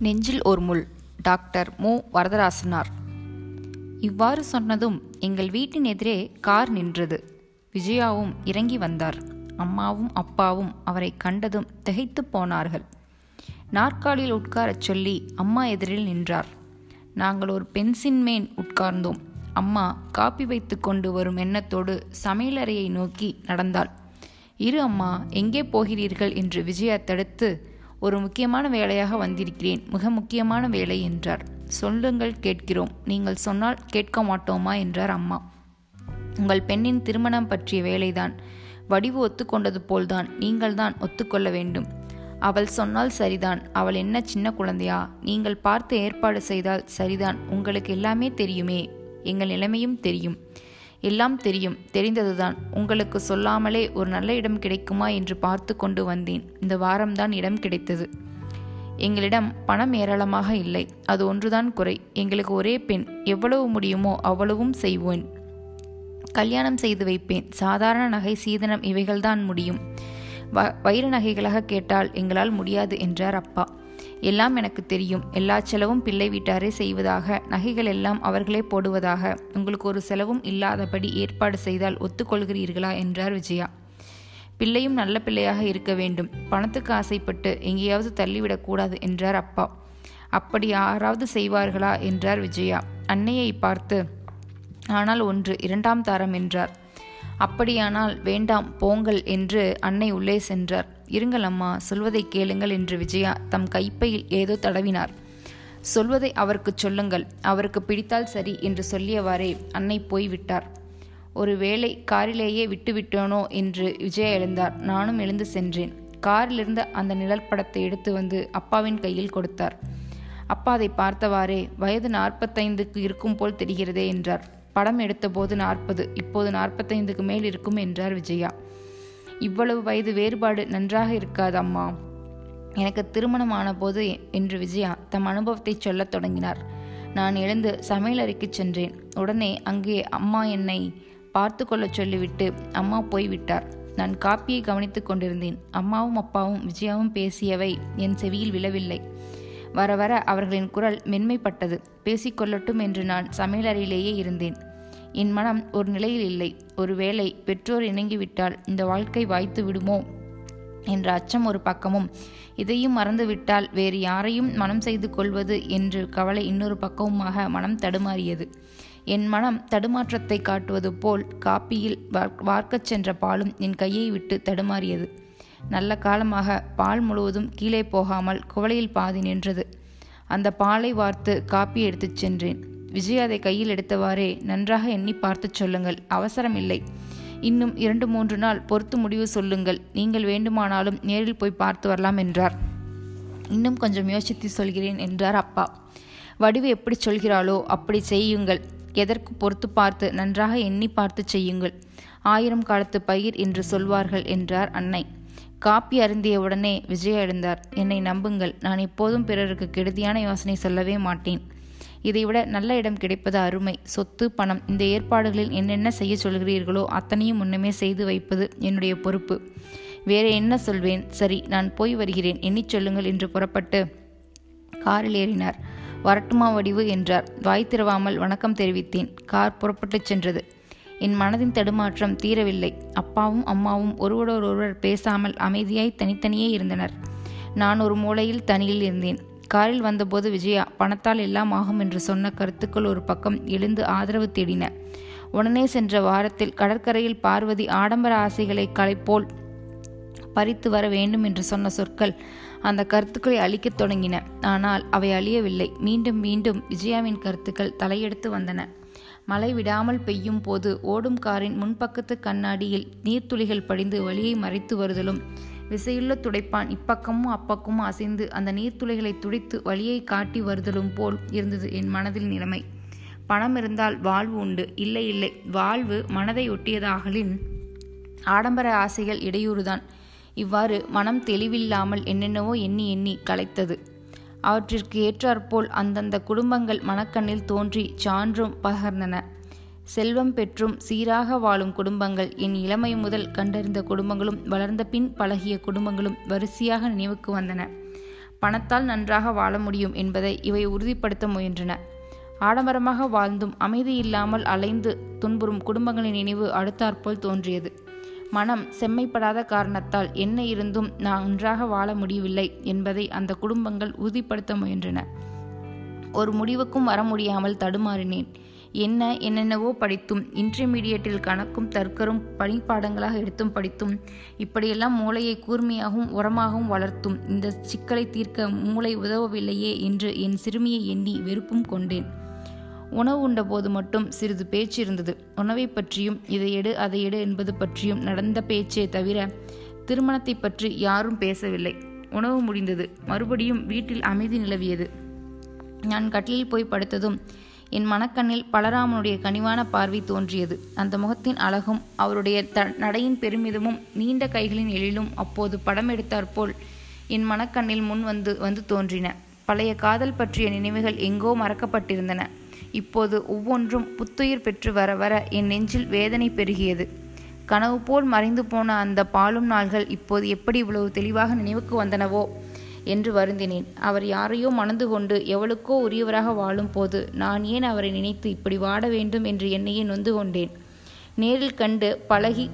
நெஞ்சில் ஒரு முள். டாக்டர் மு. வரதராசனார். இவ்வாறு சொன்னதும் எங்கள் வீட்டின் எதிரே கார் நின்றது. விஜயாவும் இறங்கி வந்தார். அம்மாவும் அப்பாவும் அவரை கண்டதும் திகைத்து போனார்கள். நாற்காலியில் உட்காரச் சொல்லி அம்மா எதிரில் நின்றார். நாங்கள் ஒரு பென்சின் மேன் உட்கார்ந்தோம். அம்மா காப்பி வைத்து கொண்டு வரும் எண்ணத்தோடு சமையலறையை நோக்கி நடந்தாள். இரு அம்மா எங்கே போகிறீர்கள்? என்று விஜயா தடுத்து ஒரு முக்கியமான வேலையாக வந்திருக்கிறேன். மிக முக்கியமான வேலை என்றார். சொல்லுங்கள் கேட்கிறோம். நீங்கள் சொன்னால் கேட்க மாட்டோமா என்றார் அம்மா. உங்கள் பெண்ணின் திருமணம் பற்றிய வேலைதான். வடிவு ஒத்துக்கொண்டது போல்தான். நீங்கள்தான் ஒத்துக்கொள்ள வேண்டும். அவள் சொன்னால் சரிதான். அவள் என்ன சின்ன குழந்தையா? நீங்கள் பார்த்து ஏற்பாடு செய்தால் சரிதான். உங்களுக்கு எல்லாமே தெரியுமே. எங்கள் நிலைமையும் தெரியும். எல்லாம் தெரியும். தெரிந்ததுதான். உங்களுக்கு சொல்லாமலே ஒரு நல்ல இடம் கிடைக்குமா என்று பார்த்து கொண்டு வந்தேன். இந்த வாரம்தான் இடம் கிடைத்தது. எங்களிடம் பணம் ஏராளமாக இல்லை. அது ஒன்றுதான் குறை. எங்களுக்கு ஒரே பெண். எவ்வளவு முடியுமோ அவ்வளவும் செய்வேன் கல்யாணம் செய்து வைப்பேன். சாதாரண நகை சீதனம் இவைகள்தான் முடியும். வ வைர நகைகளாக கேட்டால் எங்களால் முடியாது என்றார் அப்பா. எல்லாம் எனக்கு தெரியும். எல்லா செலவும் பிள்ளை வீட்டாரே செய்வதாக நகைகள் எல்லாம் அவர்களே போடுவதாக. உங்களுக்கு ஒரு செலவும் இல்லாதபடி ஏற்பாடு செய்தால் ஒத்துக்கொள்கிறீர்களா? என்றார் விஜயா. பிள்ளையும் நல்ல பிள்ளையாக இருக்க வேண்டும். பணத்துக்கு ஆசைப்பட்டு எங்கேயாவது தள்ளிவிடக்கூடாது என்றார் அப்பா. அப்படி யாராவது செய்வார்களா? என்றார் விஜயா. அன்னையை பார்த்து ஆனால் ஒன்று இரண்டாம் தாரம் என்றார். அப்படியானால் வேண்டாம் போங்கள் என்று அன்னை உள்ளே சென்றார். இருங்கள் அம்மா சொல்வதை கேளுங்கள் என்று விஜயா தம் கைப்பையில் ஏதோ தடவினார். சொல்வதை அவருக்கு சொல்லுங்கள் அவருக்கு பிடித்தால் சரி என்று சொல்லியவாறே அன்னை போய்விட்டார். ஒரு வேளை காரிலேயே விட்டுவிட்டோனோ என்று விஜயா எழுந்தார். நானும் எழுந்து சென்றேன். காரிலிருந்த அந்த நிழல் படத்தை எடுத்து வந்து அப்பாவின் கையில் கொடுத்தார். அப்பா அதை பார்த்தவாறே வயது நாற்பத்தைந்துக்கு இருக்கும் போல் தெரிகிறதே என்றார். படம் எடுத்தபோது நாற்பது இப்போது நாற்பத்தைந்துக்கு மேல் இருக்கும் என்றார் விஜயா. இவ்வளவு வயது வேறுபாடு நன்றாக இருக்காது அம்மா. எனக்கு திருமணம் ஆனபோது என்று விஜயா தம் அனுபவத்தை சொல்லத் தொடங்கினார். நான் எழுந்து சமையலறைக்கு சென்றேன். உடனே அங்கே அம்மா என்னை பார்த்து கொள்ள சொல்லிவிட்டு அம்மா போய்விட்டார். நான் காப்பியை கவனித்துக் கொண்டிருந்தேன். அம்மாவும் அப்பாவும் விஜயாவும் பேசியவை என் செவியில் விழவில்லை. வர வர அவர்களின் குரல் மென்மைப்பட்டது. பேசிக்கொள்ளட்டும் என்று நான் சமையலறையிலேயே இருந்தேன். என் மனம் ஒரு நிலையில் இல்லை. ஒருவேளை பெற்றோர் இணங்கிவிட்டால் இந்த வாழ்க்கை வாய்த்து விடுமோ? என்ற அச்சம் ஒரு பக்கமும் இதையும் மறந்துவிட்டால் வேறு யாரையும் மனம் செய்து கொள்வது என்று கவலை இன்னொரு பக்கமுமாக மனம் தடுமாறியது. என் மனம் தடுமாற்றத்தை காட்டுவது போல் காப்பியில் வார்க்கச் சென்ற பாலும் என் கையை விட்டு தடுமாறியது. நல்ல காலமாக பால் முழுவதும் கீழே போகாமல் குவளையில் பாதி நின்றது. அந்த பாலை வார்த்து காப்பி எடுத்துச் சென்றேன். விஜய் அதை கையில் எடுத்தவாறே நன்றாக எண்ணி பார்த்து சொல்லுங்கள். அவசரம் இல்லை இன்னும் இரண்டு மூன்று நாள் பொறுத்து முடிவு சொல்லுங்கள். நீங்கள் வேண்டுமானாலும் நேரில் போய் பார்த்து வரலாம் என்றார். இன்னும் கொஞ்சம் யோசித்து சொல்கிறேன் என்றார் அப்பா. வடிவு எப்படி சொல்கிறாளோ அப்படி செய்யுங்கள். எதற்கு பொறுத்து பார்த்து நன்றாக எண்ணி பார்த்து செய்யுங்கள். ஆயிரம் காலத்து பயிர் என்று சொல்வார்கள் என்றார் அன்னை. காப்பி அருந்திய உடனே விஜய் எழுந்தார். என்னை நம்புங்கள். நான் எப்போதும் பிறருக்கு கெடுதியான யோசனை சொல்லவே மாட்டேன். இதைவிட நல்ல இடம் கிடைப்பது அருமை. சொத்து பணம் இந்த ஏற்பாடுகளில் என்னென்ன செய்ய சொல்கிறீர்களோ அத்தனையும் முன்னமே செய்து வைப்பது என்னுடைய பொறுப்பு. வேற என்ன சொல்வேன்? சரி நான் போய் வருகிறேன். எண்ணிச் சொல்லுங்கள் என்று புறப்பட்டு காரில் ஏறினார். வரட்டுமா வடிவு என்றார். வாய் திறவாமல் வணக்கம் தெரிவித்தேன். கார் புறப்பட்டுச் சென்றது. என் மனதின் தடுமாற்றம் தீரவில்லை. அப்பாவும் அம்மாவும் ஒருவரோடொருவர் பேசாமல் அமைதியாய் தனித்தனியே இருந்தனர். நான் ஒரு மூலையில் தனியில் இருந்தேன். காரில் வந்தபோது விஜயா பணத்தால் எல்லாம் ஆகும் என்று சொன்ன கருத்துக்கள் ஒரு பக்கம் எழுந்து ஆதரவு தேடின. உடனே சென்ற வாரத்தில் கடற்கரையில் பார்வதி ஆடம்பர ஆசைகளை களைப்போல் பறித்து வர வேண்டும் என்று சொன்ன சொற்கள் அந்த கருத்துக்களை அழிக்கத் தொடங்கின. ஆனால் அவை அழியவில்லை. மீண்டும் மீண்டும் விஜயாவின் கருத்துக்கள் தலையெடுத்து வந்தன. மழை விடாமல் பெய்யும் போது ஓடும் காரின் முன்பக்கத்து கண்ணாடியில் நீர்த்துளிகள் படிந்து வழியை மறைத்து வருதலும். விசையுள்ள துடைப்பான் இப்பக்கமும் அப்பக்கமும் அசைந்து அந்த நீர்த்துளிகளை துடைத்து வழியை காட்டி வருதலும் போல் இருந்தது என் மனதில் நிலைமை. பணம் இருந்தால் வாழ்வு உண்டு. இல்லை இல்லை. வாழ்வு மனதை ஒட்டியதாகலின் ஆடம்பர ஆசைகள் இடையூறுதான். இவ்வாறு மனம் தெளிவில்லாமல் என்னென்னவோ எண்ணி எண்ணி கலைத்தது அவற்றிற்கு ஏற்றாற்போல் அந்தந்த குடும்பங்கள் மனக்கண்ணில் தோன்றி சான்றும் பகர்ந்தன. செல்வம் பெற்றும் சீராக வாழும் குடும்பங்கள் என் இளமை முதல் கண்டறிந்த குடும்பங்களும் வளர்ந்த பின் பழகிய குடும்பங்களும் வரிசையாக நினைவுக்கு வந்தன. பணத்தால் நன்றாக வாழ முடியும் என்பதை இவை உறுதிப்படுத்த முயன்றன. ஆடம்பரமாக வாழ்ந்தும் அமைதி இல்லாமல் அலைந்து துன்புறும் குடும்பங்களின் நினைவு அடுத்தாற்போல் தோன்றியது. மனம் செம்மைப்படாத காரணத்தால் என்ன இருந்தும் நான் ஒன்றாக வாழ முடியவில்லை என்பதை அந்த குடும்பங்கள் உறுதிப்படுத்த முயன்றன. ஒரு முடிவுக்கும் வர முடியாமல் தடுமாறினேன். என்ன என்னென்னவோ படித்தும் இன்டர்மீடியட்டில் கணக்கும் தற்கரும் பணிப்பாடங்களாக எடுத்தும் படித்தும் இப்படியெல்லாம் மூளையை கூர்மையாகவும் உரமாகவும் வளர்த்தும் இந்த சிக்கலை தீர்க்க மூளை உதவவில்லையே என்று என் சிறுமியை எண்ணி வெறுப்பும் கொண்டேன். உணவு உண்டபோது மட்டும் சிறிது பேச்சு இருந்தது. உணவை பற்றியும் இதை எடு அதை எடு என்பது பற்றியும் நடந்த பேச்சே தவிர திருமணத்தை பற்றி யாரும் பேசவில்லை. உணவு முடிந்தது. மறுபடியும் வீட்டில் அமைதி நிலவியது. நான் கட்டிலில் போய் படுத்ததும் என் மனக்கண்ணில் பலராமனுடைய கனிவான பார்வை தோன்றியது. அந்த முகத்தின் அழகும் அவருடைய த நடையின் பெருமிதமும் நீண்ட கைகளின் எழிலும் அப்போது படம் எடுத்தாற்போல் என் மனக்கண்ணில் முன் வந்து வந்து தோன்றின. பழைய காதல் பற்றிய நினைவுகள் எங்கோ மறக்கப்பட்டிருந்தன. இப்போது ஒவ்வொன்றும் புத்துயிர் பெற்று வர வர என் நெஞ்சில் வேதனை பெருகியது. கனவு போல் மறைந்து போன அந்த பாலும் நாள்கள் இப்போது எப்படி இவ்வளவு தெளிவாக நினைவுக்கு வந்தனவோ? என்று வருந்தினேன். அவர் யாரையோ மணந்து கொண்டு எவளுக்கோ உரியவராக வாழும் போது நான் ஏன் அவரை நினைத்து இப்படி வாட வேண்டும் என்று என்னையே நொந்து கொண்டேன். நேரில் கண்டு பழகி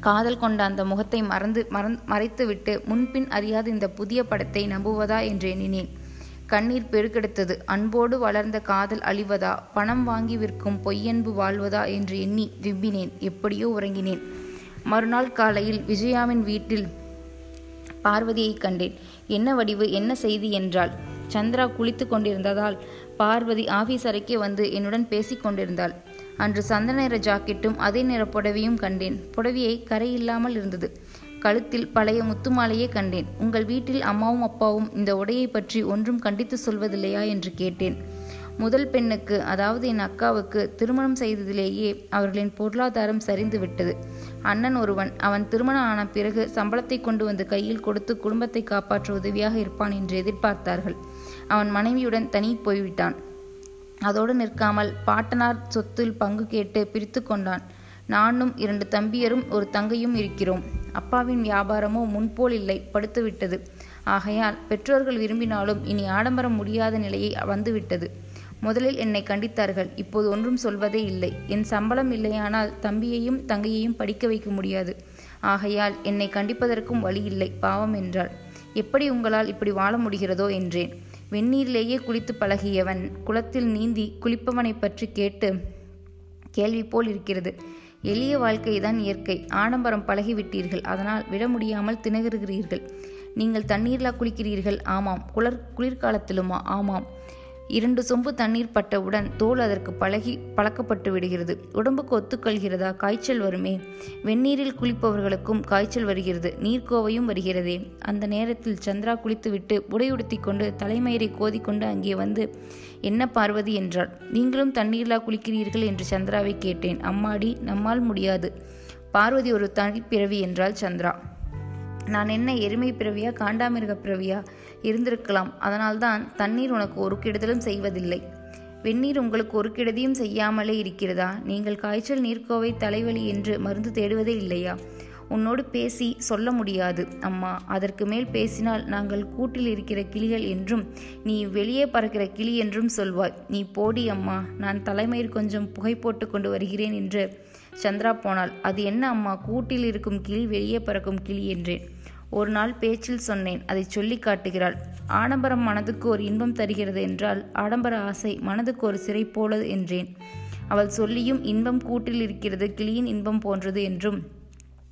காதல் கொண்ட அந்த முகத்தை மறந்து மறந் மறைத்துவிட்டு முன்பின் அறியாத இந்த புதிய படத்தை நம்புவதா என்று எண்ணினேன். கண்ணீர் பெருக்கெடுத்தது. அன்போடு வளர்ந்த காதல் அழிவதா? பணம் வாங்கி விற்கும் பொய்யன்பு வாழ்வதா? என்று எண்ணி விம்பினேன். எப்படியோ உறங்கினேன். மறுநாள் காலையில் விஜயாவின் வீட்டில் பார்வதியை கண்டேன். என்ன வடிவு? என்ன செய்தி என்றாள். சந்திரா குளித்து கொண்டிருந்ததால் பார்வதி ஆபீஸ் அறைக்கே வந்து என்னுடன் பேசிக் கொண்டிருந்தாள். அன்று சந்த நிற ஜாக்கெட்டும் அதே நிற புடவையும் கண்டேன். புடவையை கரையில்லாமல் இருந்தது. கழுத்தில் பழைய முத்துமாலையே கண்டேன். உங்கள் வீட்டில் அம்மாவும் அப்பாவும் இந்த உடையை பற்றி ஒன்றும் கண்டித்து சொல்வதில்லையா என்று கேட்டேன். முதல் பெண்ணுக்கு அதாவது என் அக்காவுக்கு திருமணம் செய்ததிலேயே அவர்களின் பொருளாதாரம் சரிந்து விட்டது அண்ணன் ஒருவன் அவன் திருமணம் ஆன பிறகு சம்பளத்தை கொண்டு வந்து கையில் கொடுத்து குடும்பத்தை காப்பாற்ற உதவியாக இருப்பான் என்று எதிர்பார்த்தார்கள். அவன் மனைவியுடன் தனி போய்விட்டான். அதோடு நிற்காமல் பாட்டனார் சொத்தில் பங்கு கேட்டு பிரித்து கொண்டான். நானும் இரண்டு தம்பியரும் ஒரு தங்கையும் இருக்கிறோம். அப்பாவின் வியாபாரமோ முன்போல் இல்லை படுத்துவிட்டது. ஆகையால் பெற்றோர்கள் விரும்பினாலும் இனி ஆடம்பரம் முடியாத நிலையை வந்துவிட்டது. முதலில் என்னை கண்டித்தார்கள் இப்போது ஒன்றும் சொல்வதே இல்லை. என் சம்பளம் இல்லையானால் தம்பியையும் தங்கையையும் படிக்க வைக்க முடியாது. ஆகையால் என்னை கண்டிப்பதற்கும் வழி இல்லை பாவம் என்றாள். எப்படி உங்களால் இப்படி வாழ முடிகிறதோ என்றேன். வெந்நீரிலேயே குளித்து பழகியவன் குளத்தில் நீந்தி குளிப்பவனை பற்றி கேட்டு கேள்வி போல் இருக்கிறது. எளிய வாழ்க்கைதான் இயற்கை. ஆடம்பரம் பழகிவிட்டீர்கள். அதனால் விட முடியாமல் திணறுகிறீர்கள். நீங்கள் தண்ணீரில் குளிக்கிறீர்கள். ஆமாம். குளர் குளிர்காலத்திலுமா? ஆமாம். இரண்டு சொம்பு தண்ணீர் பட்டவுடன் தோல் அதற்கு பழகி பழக்கப்பட்டு விடுகிறது. உடம்புக்கு ஒத்துக்கொள்கிறதா? காய்ச்சல் வருமே. வெந்நீரில் குளிப்பவர்களுக்கும் காய்ச்சல் வருகிறது. நீர்க்கோவையும் வருகிறதே. அந்த நேரத்தில் சந்திரா குளித்துவிட்டு உடையுடுத்தி கொண்டு தலைமயிரை கோதிக்கொண்டு அங்கே வந்து என்ன பார்வதி? என்றாள். நீங்களும் தண்ணீர்லா குளிக்கிறீர்கள்? என்று சந்திராவை கேட்டேன். அம்மாடி நம்மால் முடியாது. பார்வதி ஒரு தனிப்பிறவி என்றாள் சந்திரா. நான் என்ன எருமை பிறவியா காண்டாமிருக பிறவியா இருந்திருக்கலாம். அதனால்தான் தண்ணீர் உனக்கு ஒரு கெடுதலும் செய்வதில்லை. வெந்நீர் உங்களுக்கு ஒரு கெடுதியும் செய்யாமலே இருக்கிறதா? நீங்கள் காய்ச்சல் நீர்க்கோவை தலைவலி என்று மருந்து தேடுவதே இல்லையா? உன்னோடு பேசி சொல்ல முடியாது. அம்மா அதற்கு மேல் பேசினால் நாங்கள் கூட்டில் இருக்கிற கிளிகள் என்றும் நீ வெளியே பறக்கிற கிளி என்றும் சொல்வாய். நீ போடி அம்மா நான் தலைமையில் கொஞ்சம் புகை போட்டு கொண்டு வருகிறேன் என்று சந்திரா போனாள். அது என்ன அம்மா கூட்டில் இருக்கும் கிளி வெளியே பறக்கும் கிளி என்றேன் ஒரு நாள் பேச்சில் சொன்னேன் அதை சொல்லி காட்டுகிறாள். ஆடம்பரம் மனதுக்கு ஒரு இன்பம் தருகிறது என்றால் ஆடம்பர ஆசை மனதுக்கு ஒரு சிறை போலது என்றேன். அவள் சொல்லியும் இன்பம் கூட்டில் இருக்கிறது கிளியின் இன்பம் போன்றது என்றும்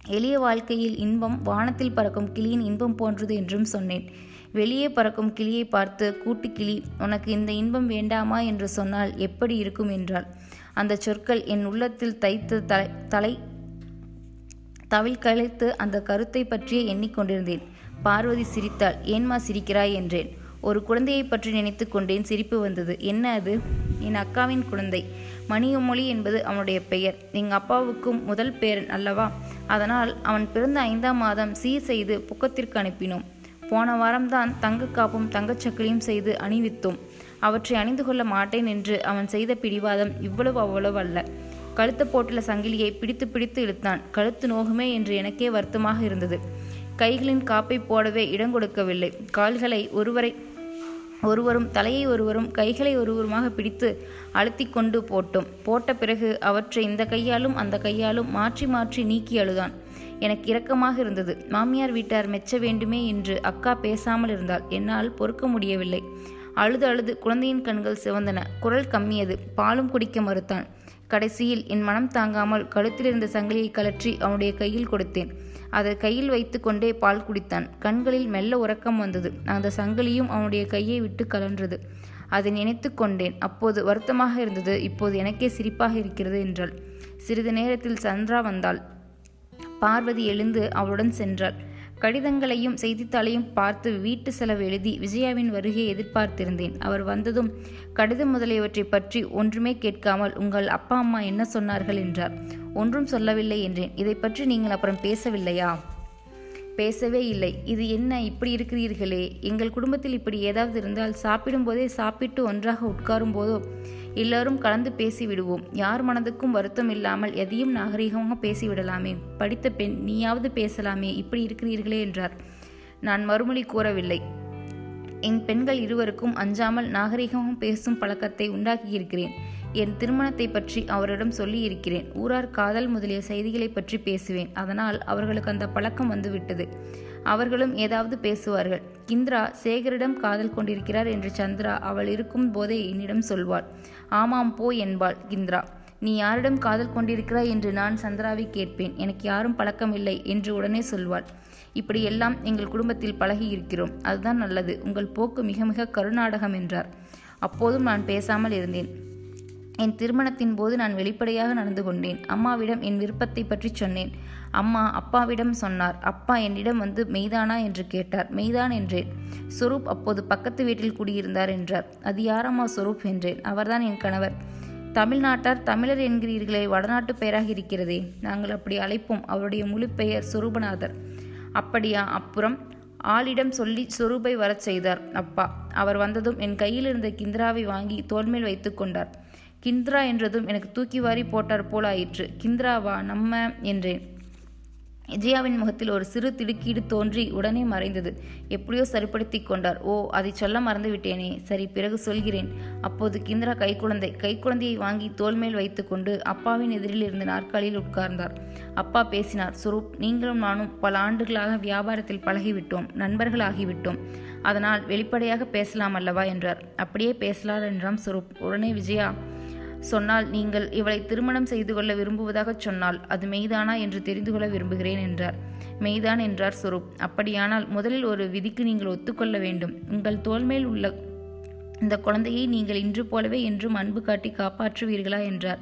எளிய வாழ்க்கையில் இன்பம் வானத்தில் பறக்கும் கிளியின் இன்பம் போன்றது என்றும் சொன்னேன். வெளியே பறக்கும் கிளியை பார்த்து கூட்டு கிளி உனக்கு இந்த இன்பம் வேண்டாமா? என்று சொன்னால் எப்படி இருக்கும்? என்றாள். அந்த சொற்கள் என் உள்ளத்தில் தைத்து தலை தலை தவில் கழித்து அந்த கருத்தை பற்றியே எண்ணிக்கொண்டிருந்தேன் பார்வதி சிரித்தாள் ஏன்மா சிரிக்கிறாய்? என்றேன். ஒரு குழந்தையை பற்றி நினைத்து கொண்டேன் சிரிப்பு வந்தது. என்ன அது? என் அக்காவின் குழந்தை. மணியமொழி என்பது அவனுடைய பெயர். எங்கள் அப்பாவுக்கும் முதல் பேரன் அல்லவா? அதனால் அவன் பிறந்த ஐந்தாம் மாதம் சீர் செய்து புக்கத்திற்கு அனுப்பினோம். போன வாரம்தான் தங்க காப்பும் தங்கச்சக்கிலியும் செய்து அணிவித்தோம். அவற்றை அணிந்து கொள்ள மாட்டேன் என்று அவன் செய்த பிடிவாதம் இவ்வளவு அவ்வளவு அல்ல. கழுத்து போட்டுள்ள சங்கிலியை பிடித்து பிடித்து இழுத்தான். கழுத்து நோகுமே என்று எனக்கே வருத்தமாக இருந்தது. கைகளின் காப்பை போடவே இடம் கொடுக்கவில்லை. கால்களை ஒருவரை ஒருவரும் தலையை ஒருவரும் கைகளை ஒருவருமாக பிடித்து அழுத்தி கொண்டு போட்டோம். போட்ட பிறகு அவற்றை இந்த கையாலும் அந்த கையாலும் மாற்றி மாற்றி நீக்கி அழுதான். எனக்கு இரக்கமாக இருந்தது. மாமியார் வீட்டார் மெச்ச வேண்டுமே என்று அக்கா பேசாமல் இருந்தால் என்னால் பொறுக்க முடியவில்லை. அழுது அழுது குழந்தையின் கண்கள் சிவந்தன. குரல் கம்மியது. பாலும் குடிக்க மறுத்தான். கடைசியில் என் மனம் தாங்காமல் கழுத்தில் இருந்த சங்கிலியை கலற்றி அவனுடைய கையில் கொடுத்தேன். அதை கையில் வைத்து கொண்டே பால் குடித்தான். கண்களில் மெல்ல உறக்கம் வந்தது. அந்த சங்கிலியும் அவனுடைய கையை விட்டு கலன்றது. அதை நினைத்து கொண்டேன். அப்போது வருத்தமாக இருந்தது. இப்போது எனக்கே சிரிப்பாக இருக்கிறது என்றாள். சிறிது நேரத்தில் சந்திரா வந்தாள். பார்வதி எழுந்து அவளுடன் சென்றாள். கடிதங்களையும் செய்தித்தாளையும் பார்த்து வீட்டு செலவு எழுதி விஜயாவின் வருகையை எதிர்பார்த்திருந்தேன். அவர் வந்ததும் கடிதம் முதலியவற்றை பற்றி ஒன்றுமே கேட்காமல் உங்கள் அப்பா அம்மா என்ன சொன்னார்கள்? என்றார். ஒன்றும் சொல்லவில்லை என்றேன். இதை பற்றி நீங்கள் அப்புறம் பேசவில்லையா? பேசவே இல்லை. இது என்ன இப்படி இருக்கிறீர்களே? எங்கள் குடும்பத்தில் இப்படி ஏதாவது இருந்தால் சாப்பிடும்போதே சாப்பிட்டு ஒன்றாக உட்காரும் போதோ எல்லாரும் கலந்து பேசிவிடுவோம். யார் மனதுக்கும் வருத்தம் இல்லாமல் எதையும் நாகரிகமாக பேசிவிடலாமே. படித்த பெண் நீயாவது பேசலாமே. இப்படி இருக்கிறீர்களே என்றார். நான் மறுமொழி கூறவில்லை. என் பெண்கள் இருவருக்கும் அஞ்சாமல் நாகரிகமும் பேசும் பழக்கத்தை உண்டாக்கியிருக்கிறேன். என் திருமணத்தை பற்றி அவரிடம் சொல்லி இருக்கிறேன் ஊரார் காதல் முதலிய செய்திகளை பற்றி பேசுவேன். அதனால் அவர்களுக்கு அந்த பழக்கம் வந்துவிட்டது. அவர்களும் ஏதாவது பேசுவார்கள். கிந்திரா சேகரிடம் காதல் கொண்டிருக்கிறார் என்று சந்திரா அவள் இருக்கும் போதே என்னிடம் சொல்வாள். ஆமாம் போ என்பாள் கிந்திரா நீ யாரிடம் காதல் கொண்டிருக்கிறாய் என்று நான் சந்திராவை கேட்பேன். எனக்கு யாரும் பழக்கமில்லை என்று உடனே சொல்வாள். இப்படியெல்லாம் எங்கள் குடும்பத்தில் பழகி இருக்கிறோம். அதுதான் நல்லது. உங்கள் போக்கு மிக மிக கருநாடகம் என்றார். அப்போதும் நான் பேசாமல் இருந்தேன். என் திருமணத்தின் போது நான் வெளிப்படையாக நடந்து கொண்டேன். அம்மாவிடம் என் விருப்பத்தை பற்றி சொன்னேன். அம்மா அப்பாவிடம் சொன்னார். அப்பா என்னிடம் வந்து மெய்தானா? என்று கேட்டார். மெய்தான் என்றேன். சொரூப் அப்போது பக்கத்து வீட்டில் குடியிருந்தார் என்றார். அது யாரம்மா சொரூப்? என்றேன். அவர்தான் என் கணவர். தமிழ்நாட்டார் தமிழர் என்கிறீர்களே வடநாட்டு பெயராக இருக்கிறதே. நாங்கள் அப்படி அழைப்போம். அவருடைய முழு பெயர் சொரூபநாதர். அப்படியா அப்புறம்? ஆளிடம் சொல்லி சொரூபை வரச் செய்தார். அப்பா அவர் வந்ததும் என் கையில் இருந்த கிந்திராவை வாங்கி தோல்மேல் வைத்து கொண்டார். கிந்திரா என்றதும் எனக்கு தூக்கி வாரி போட்டார் போலாயிற்று. கிந்திராவா நம்ம? என்றேன். விஜயாவின் முகத்தில் ஒரு சிறு திடுக்கீடு தோன்றி உடனே மறைந்தது. எப்படியோ சரிப்படுத்தி கொண்டார். ஓ அதை சொல்ல மறந்து விட்டேனே. சரி பிறகு சொல்கிறேன். அப்போது கிந்திரா கைக்குழந்தை கைக்குழந்தையை வாங்கி தோல் மேல் வைத்துக்கொண்டு அப்பாவின் எதிரில் இருந்த நாற்காலியில் உட்கார்ந்தார். அப்பா பேசினார் சுரூப் நீங்களும் நானும் பல ஆண்டுகளாக வியாபாரத்தில் பழகிவிட்டோம் நண்பர்கள் ஆகிவிட்டோம் அதனால் வெளிப்படையாக பேசலாம் அல்லவா? என்றார். அப்படியே பேசலாம் என்றாம் சுரூப். உடனே விஜயா சொன்னால் நீங்கள் இவளை திருமணம் செய்து கொள்ள விரும்புவதாகச் சொன்னால் அது மெய்தானா என்று தெரிந்து கொள்ள விரும்புகிறேன் என்றார். மெய்தான் என்றார் சொரூப். அப்படியானால் முதலில் ஒரு விதிக்கு நீங்கள் ஒத்துக்கொள்ள வேண்டும். உங்கள் தோல்மேல் உள்ள இந்த குழந்தையை நீங்கள் இன்று போலவே என்றும் அன்பு காட்டி காப்பாற்றுவீர்களா என்றார்.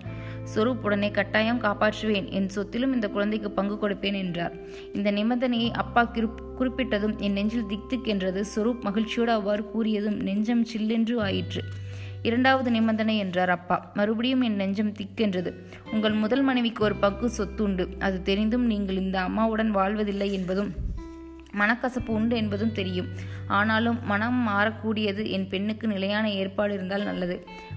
சொரூப் உடனே கட்டாயம் காப்பாற்றுவேன். என் சொத்திலும் இந்த குழந்தைக்கு பங்கு கொடுப்பேன் என்றார். இந்த நிபந்தனையை அப்பா குறிப்பிட்டதும் என் நெஞ்சில் திக் திக் என்றது சொரூப் மகிழ்ச்சியோடு அவ்வாறு கூறியதும் நெஞ்சம் சில்லென்று ஆயிற்று. இரண்டாவது நிபந்தனை என்றார் அப்பா. மறுபடியும் என் நெஞ்சம் திக்கென்றது. உங்கள் முதல் மனைவிக்கு ஒரு பங்கு சொத்து உண்டு அது தெரிந்தும் நீங்கள் இந்த அம்மாவுடன் வாழ்வதில்லை என்பதும் மனக்கசப்பு உண்டு என்பதும் தெரியும். ஆனாலும் மனம் மாறக்கூடியது என் பெண்ணுக்கு நிலையான ஏற்பாடு இருந்தால் நல்லது.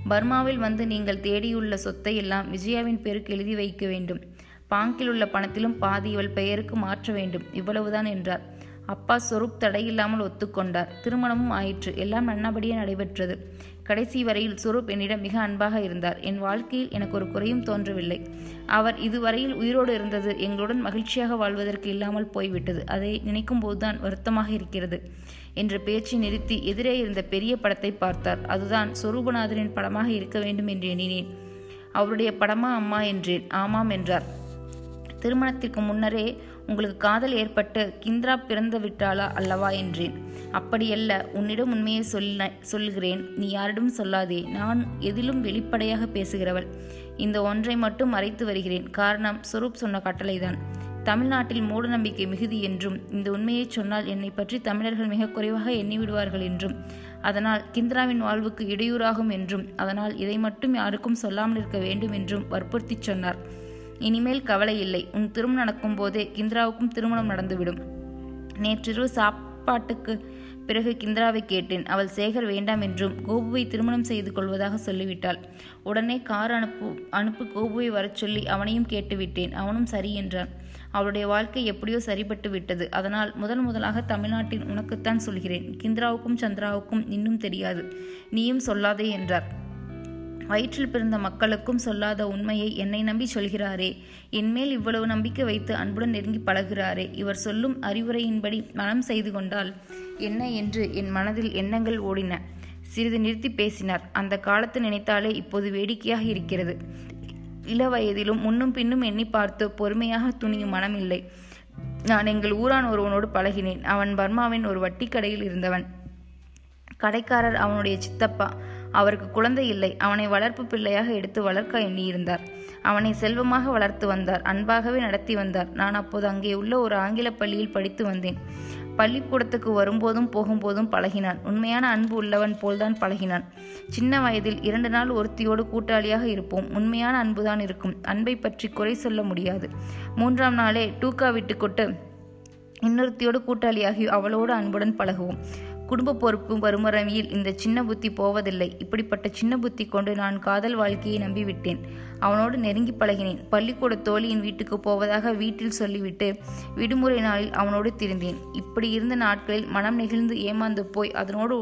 பர்மாவில் வந்து நீங்கள் தேடியுள்ள சொத்தை எல்லாம் விஜயாவின் பேருக்கு எழுதி வைக்க வேண்டும். பாங்கில் உள்ள பணத்திலும் பாதி இவள் பெயருக்கு மாற்ற வேண்டும். இவ்வளவுதான் என்றார். அப்பா சொரூப் தடையில்லாமல் ஒத்துக்கொண்டார். திருமணமும் ஆயிற்று. எல்லாம் நன்னபடியே நடைபெற்றது. கடைசி வரையில் சுரூப் என்னிடம் மிக அன்பாக இருந்தார். என் வாழ்க்கையில் எனக்கு ஒரு குறையும் தோன்றவில்லை. அவர் இதுவரையில் உயிரோடு இருந்தது. எங்களுடன் மகிழ்ச்சியாக வாழ்வதற்கு இல்லாமல் போய்விட்டது. அதை நினைக்கும் போதுதான் வருத்தமாக இருக்கிறது என்ற பேச்சை நிறுத்தி எதிரே இருந்த பெரிய படத்தை பார்த்தார். அதுதான் சொரூபநாதனின் படமாக இருக்க வேண்டும் என்று எண்ணினேன். அவருடைய படமா அம்மா என்றேன். ஆமாம் என்றார். திருமணத்திற்கு முன்னரே உங்களுக்கு காதல் ஏற்பட்டு கிந்திரா பிறந்து விட்டாளா அல்லவா என்றேன். அப்படியல்ல உன்னிடம் உண்மையை சொல்ல சொல்கிறேன். நீ யாரிடம் சொல்லாதே. நான் எதிலும் வெளிப்படையாக பேசுகிறவள். இந்த ஒன்றை மட்டும் மறைத்து வருகிறேன். காரணம் சொரூப் சொன்ன கட்டளைதான். தமிழ்நாட்டில் மூட நம்பிக்கை மிகுதி என்றும் இந்த உண்மையை சொன்னால் என்னை பற்றி தமிழர்கள் மிக குறைவாக எண்ணிவிடுவார்கள் என்றும் அதனால் கிந்திராவின் வாழ்வுக்கு இடையூறாகும் என்றும் அதனால் இதை மட்டும் யாருக்கும் சொல்லாமல் இருக்க வேண்டும் என்றும் வற்புறுத்தி சொன்னார். இனிமேல் கவலை இல்லை. உன் திருமணம் நடக்கும் போதே கிந்திராவுக்கும் திருமணம் நடந்துவிடும். நேற்றிரவு சாப்பாட்டுக்கு பிறகு கிந்திராவை கேட்டேன். அவள் சேகர் வேண்டாம் என்றும் கோபுவை திருமணம் செய்து கொள்வதாக சொல்லிவிட்டாள். உடனே கார் அனுப்பு அனுப்பு கோபுவை வரச் சொல்லி அவனையும் கேட்டுவிட்டேன். அவனும் சரி என்றான். அவளுடைய வாழ்க்கை எப்படியோ சரிபட்டு விட்டது. அதனால் முதன் முதலாக தமிழ்நாட்டின் உனக்குத்தான் சொல்கிறேன். கிந்திராவுக்கும் சந்திராவுக்கும் இன்னும் தெரியாது. நீயும் சொல்லாதே என்றார். வயிற்றில் பிறந்த மக்களுக்கும் சொல்லாத உண்மையை என்னை நம்பி சொல்கிறாரே. என்மேல் இவ்வளவு நம்பிக்கை வைத்து அன்புடன் நெருங்கி பழகிறாரே இவர் சொல்லும் அறிவுரையின்படி மனம் செய்து கொண்டால் என்ன என்று என் மனதில் எண்ணங்கள் ஓடின. சிறிது நிறுத்தி பேசினார். அந்த காலத்து நினைத்தாலே இப்போது வேடிக்கையாக இருக்கிறது. இள வயதிலும் முன்னும் பின்னும் எண்ணி பார்த்து பொறுமையாக துணியும் மனமில்லை. நான் எங்கள் ஊரான் ஒருவனோடு பழகினேன். அவன் பர்மாவின் ஒரு வட்டி கடையில் இருந்தவன். கடைக்காரர் அவனுடைய சித்தப்பா. அவருக்கு குழந்தை இல்லை. அவனை வளர்ப்பு பிள்ளையாக எடுத்து வளர்க்க எண்ணியிருந்தார். அவனை செல்வமாக வளர்த்து வந்தார். அன்பாகவே நடத்தி வந்தார். நான் அப்போது அங்கே உள்ள ஒரு ஆங்கில பள்ளியில் படித்து வந்தேன். பள்ளிக்கூடத்துக்கு வரும்போதும் போகும்போதும் பழகினான். உண்மையான அன்பு உள்ளவன் போல்தான் பழகினான். சின்ன வயதில் இரண்டு நாள் ஒருத்தியோடு கூட்டாளியாக இருப்போம். உண்மையான அன்புதான் இருக்கும். அன்பை பற்றி குறை சொல்ல முடியாது. மூன்றாம் நாளே டூக்கா விட்டு கொட்டு இன்னொருத்தியோடு கூட்டாளியாகி அவளோடு அன்புடன் பழகுவோம். குடும்ப பொறுப்பும் வறுமரமியில் இந்த சின்ன புத்தி போவதில்லை. இப்படிப்பட்ட சின்ன புத்தி கொண்டு நான் காதல் வாழ்க்கையை நம்பிவிட்டேன். அவனோடு நெருங்கி பழகினேன். பள்ளிக்கூட தோழியின் வீட்டுக்கு போவதாக வீட்டில் சொல்லிவிட்டு விடுமுறை நாளில் அவனோடு திருந்தேன் இப்படி இருந்த நாட்களில் மனம் நெகிழ்ந்து ஏமாந்து போய் அதனோடு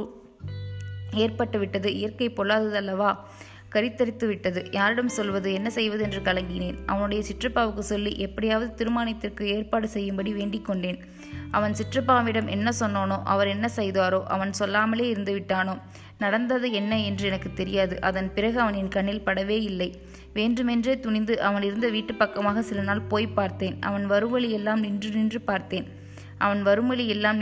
ஏற்பட்டுவிட்டது இயற்கை பொல்லாததல்லவா? கரித்தரித்து விட்டது. யாரிடம் சொல்வது என்ன செய்வது என்று கலங்கினேன். அவனுடைய சிற்றப்பாவுக்கு சொல்லி எப்படியாவது திருமணத்திற்கு ஏற்பாடு செய்யும்படி வேண்டிக் கொண்டேன். அவன் சிற்றப்பாவிடம் என்ன சொன்னானோ அவர் என்ன செய்தாரோ அவன் சொல்லாமலே இருந்து விட்டானோ நடந்தது என்ன என்று எனக்கு தெரியாது. அதன் பிறகு அவன் என் கண்ணில் படவே இல்லை. வேண்டுமென்றே துணிந்து அவன் இருந்த வீட்டு பக்கமாக சில நாள் போய் பார்த்தேன். அவன் வருவழி எல்லாம் நின்று நின்று பார்த்தேன். அவன் வருமொழி எல்லாம்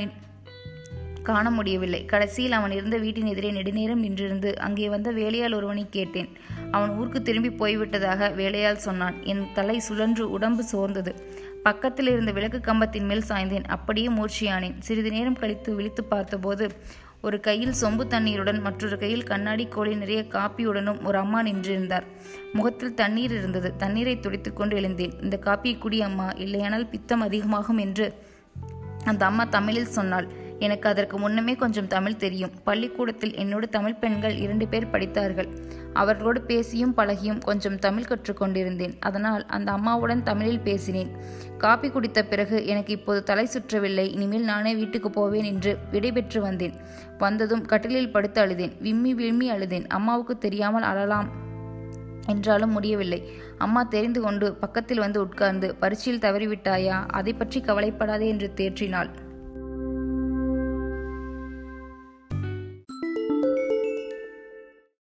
காண முடியவில்லை. கடைசியில் அவன் இருந்த வீட்டின் எதிரே நெடுநேரம் நின்றிருந்து அங்கே வந்த வேலையால் ஒருவனை கேட்டேன். அவன் ஊருக்கு திரும்பி போய்விட்டதாக வேலையால் சொன்னான். என் தலை சுழன்று உடம்பு சோர்ந்தது. பக்கத்தில் இருந்த விளக்கு கம்பத்தின் மேல் சாய்ந்தேன். அப்படியே மூர்ச்சியானேன். சிறிது நேரம் கழித்து விழித்து பார்த்தபோது ஒரு கையில் சொம்பு தண்ணீருடன் மற்றொரு கையில் கண்ணாடி கோழி நிறைய காப்பியுடனும் ஒரு அம்மா நின்றிருந்தார். முகத்தில் தண்ணீர் இருந்தது. தண்ணீரை துடைத்துக்கொண்டு எழுந்தேன். இந்த காப்பியை குடி அம்மா. இல்லையானால் பித்தம் அதிகமாகும் என்று அந்த அம்மா தமிழில் சொன்னாள். எனக்கு அதற்கு முன்னமே கொஞ்சம் தமிழ் தெரியும். பள்ளிக்கூடத்தில் என்னோடு தமிழ் பெண்கள் இரண்டு பேர் படித்தார்கள். அவர்களோடு பேசியும் பழகியும் கொஞ்சம் தமிழ் கற்றுக்கொண்டிருந்தேன் அதனால் அந்த அம்மாவுடன் தமிழில் பேசினேன். காப்பி குடித்த பிறகு எனக்கு இப்போது தலை சுற்றவில்லை. இனிமேல் நானே வீட்டுக்கு போவேன் என்று விடைபெற்று வந்தேன். வந்ததும் கட்டிலில் படுத்து அழுதேன். விம்மி விம்மி அழுதேன். அம்மாவுக்கு தெரியாமல் அழலாம் என்றாலும் முடியவில்லை. அம்மா தெரிந்து கொண்டு பக்கத்தில் வந்து உட்கார்ந்து பரீட்சையில் தவறிவிட்டாயா? அதை பற்றி கவலைப்படாதே என்று தேற்றினாள்.